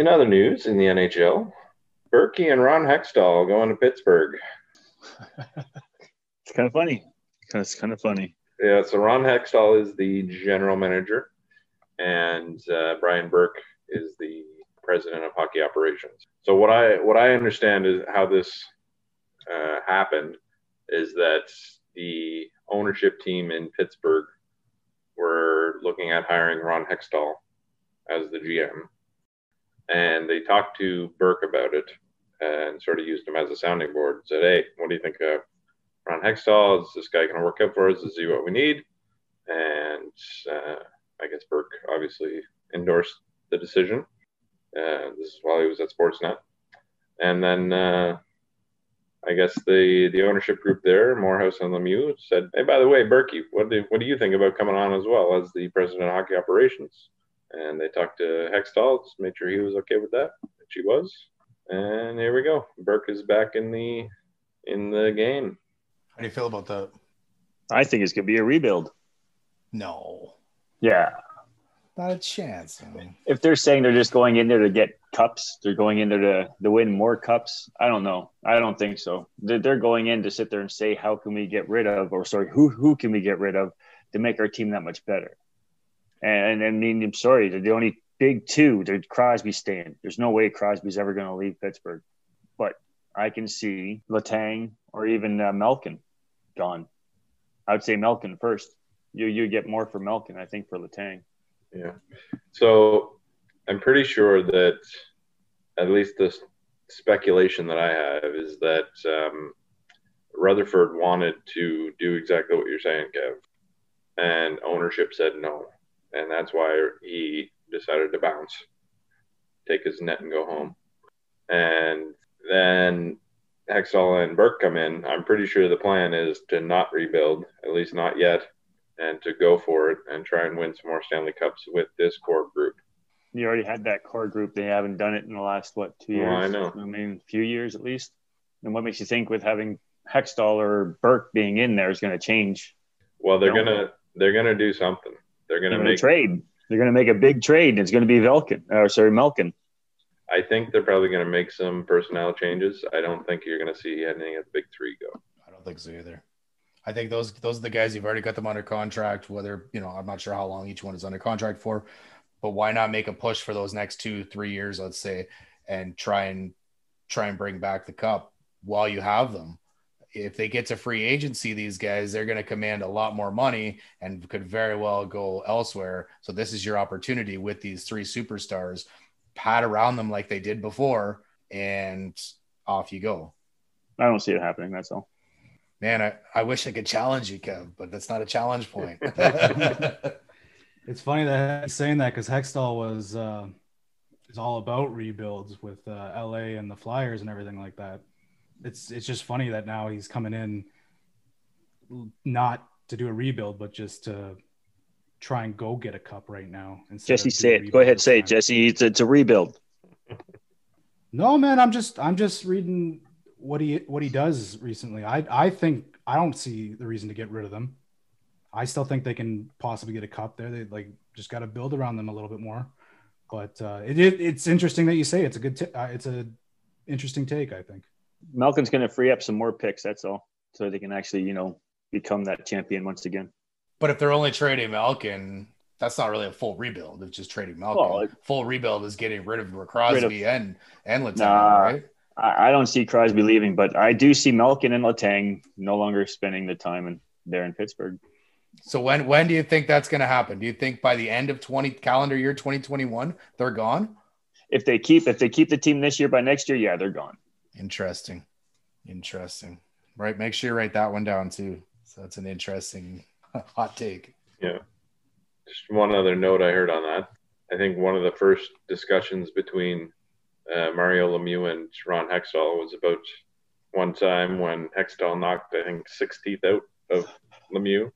In other news in the NHL, Berkey and Ron Hextall going to Pittsburgh. it's kind of funny. It's kind of funny. Yeah, so Ron Hextall is the general manager, and uh, Brian Burke is the president of hockey operations. So what I what I understand is how this uh, happened is that the ownership team in Pittsburgh were looking at hiring Ron Hextall as the GM, and they talked to Burke about it and sort of used him as a sounding board. Said, "Hey, what do you think of Ron Hextall? Is this guy going to work out for us? Is he what we need?" And uh, I guess Burke obviously endorsed the decision. Uh, this is while he was at Sportsnet, and then uh, I guess the the ownership group there, Morehouse and Lemieux, said, "Hey, by the way, Berkey, what do what do you think about coming on as well as the president of hockey operations?" And they talked to Hextall, made sure he was okay with that, which he was. And here we go. Burke is back in the in the game. How do you feel about that? I think it's gonna be a rebuild. No. Yeah. Not a chance. If they're saying they're just going in there to get cups, they're going in there to, to win more cups. I don't know. I don't think so. They're, they're going in to sit there and say, how can we get rid of, or sorry, who who can we get rid of to make our team that much better? And, I mean, I'm sorry, they're the only big two. There's Crosby staying. There's no way Crosby's ever going to leave Pittsburgh. But I can see Letang or even uh, Malkin gone. I would say Malkin first. You you get more for Malkin, I think, for Letang. Yeah. So I'm pretty sure that at least the speculation that I have is that um, Rutherford wanted to do exactly what you're saying, Kev, and ownership said no, and that's why he decided to bounce, take his net and go home. And then Hextall and Burke come in. I'm pretty sure the plan is to not rebuild, at least not yet, and to go for it and try and win some more Stanley Cups with this core group. You already had that core group. They haven't done it in the last what two years? Well, I know. I mean, a few years at least. And what makes you think with having Hextall or Burke being in there is going to change? Well, they're gonna they're gonna do something. They're gonna They're make trade. They're going to make a big trade. It's going to be Velkin, or sorry, Melkin. I think they're probably going to make some personnel changes. I don't think you're going to see any of the big three go. I don't think so either. I think those those are the guys you've already got them under contract. Whether you know, I'm not sure how long each one is under contract for, but why not make a push for those next two three years, let's say, and try and try and bring back the cup while you have them. If they get to free agency, these guys they're going to command a lot more money and could very well go elsewhere. So this is your opportunity with these three superstars. Pat around them like they did before, and off you go. I don't see it happening. That's all. Man, I, I wish I could challenge you, Kev, but that's not a challenge point. It's funny that he's saying that because Hextall was uh, is all about rebuilds with uh, LA and the Flyers and everything like that. It's it's just funny that now he's coming in not to do a rebuild, but just to try and go get a cup right now. Jesse, say it. Go ahead, say it. Jesse. It's, it's a rebuild. No, man, I'm just I'm just reading what he what he does recently. I I think I don't see the reason to get rid of them. I still think they can possibly get a cup there. They like just got to build around them a little bit more. But uh, it, it it's interesting that you say it's a good t- uh, it's a interesting take. I think. Malkin's going to free up some more picks. That's all, so they can actually, you know, become that champion once again. but if they're only trading Malkin, that's not really a full rebuild. It's just trading Malkin. Well, it- full rebuild is getting rid of Crosby and and Letang, Nah. right? I, I don't see Crosby leaving, but I do see Malkin and Letang no longer spending the time in there in Pittsburgh. So when when do you think that's going to happen? Do you think by the end of 20 calendar year 2021 they're gone? If they keep if they keep the team this year by next year, yeah, they're gone. Interesting. Interesting. Right, make sure you write that one down too. So that's an interesting hot take. Yeah. Just one other note I heard on that. I think one of the first discussions between uh, Mario Lemieux and Ron Hextall was about one time when Hextall knocked, I think, six teeth out of Lemieux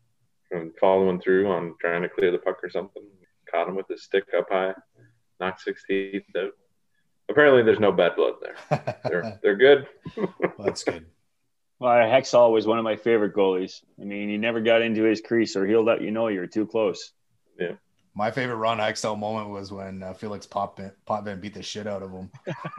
and following through on trying to clear the puck or something. Caught him with his stick up high, knocked six teeth out. Apparently, there's no bad blood there. They're they're good. Well, that's good. Well, Hextall was one of my favorite goalies. I mean, he never got into his crease, or he'll let you know you're too close. Yeah. My favorite Ron Hextall moment was when uh, Felix Potvin, Potvin beat the shit out of him.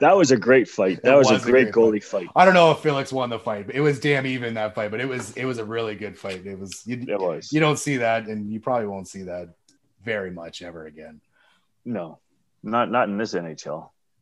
That was a great fight. That was, was a a great, great goalie fight. I don't know if Felix won the fight, but it was damn even that fight. But it was it was a really good fight. It was you, It was. you don't see that, and you probably won't see that very much ever again. no, not not in this NHL.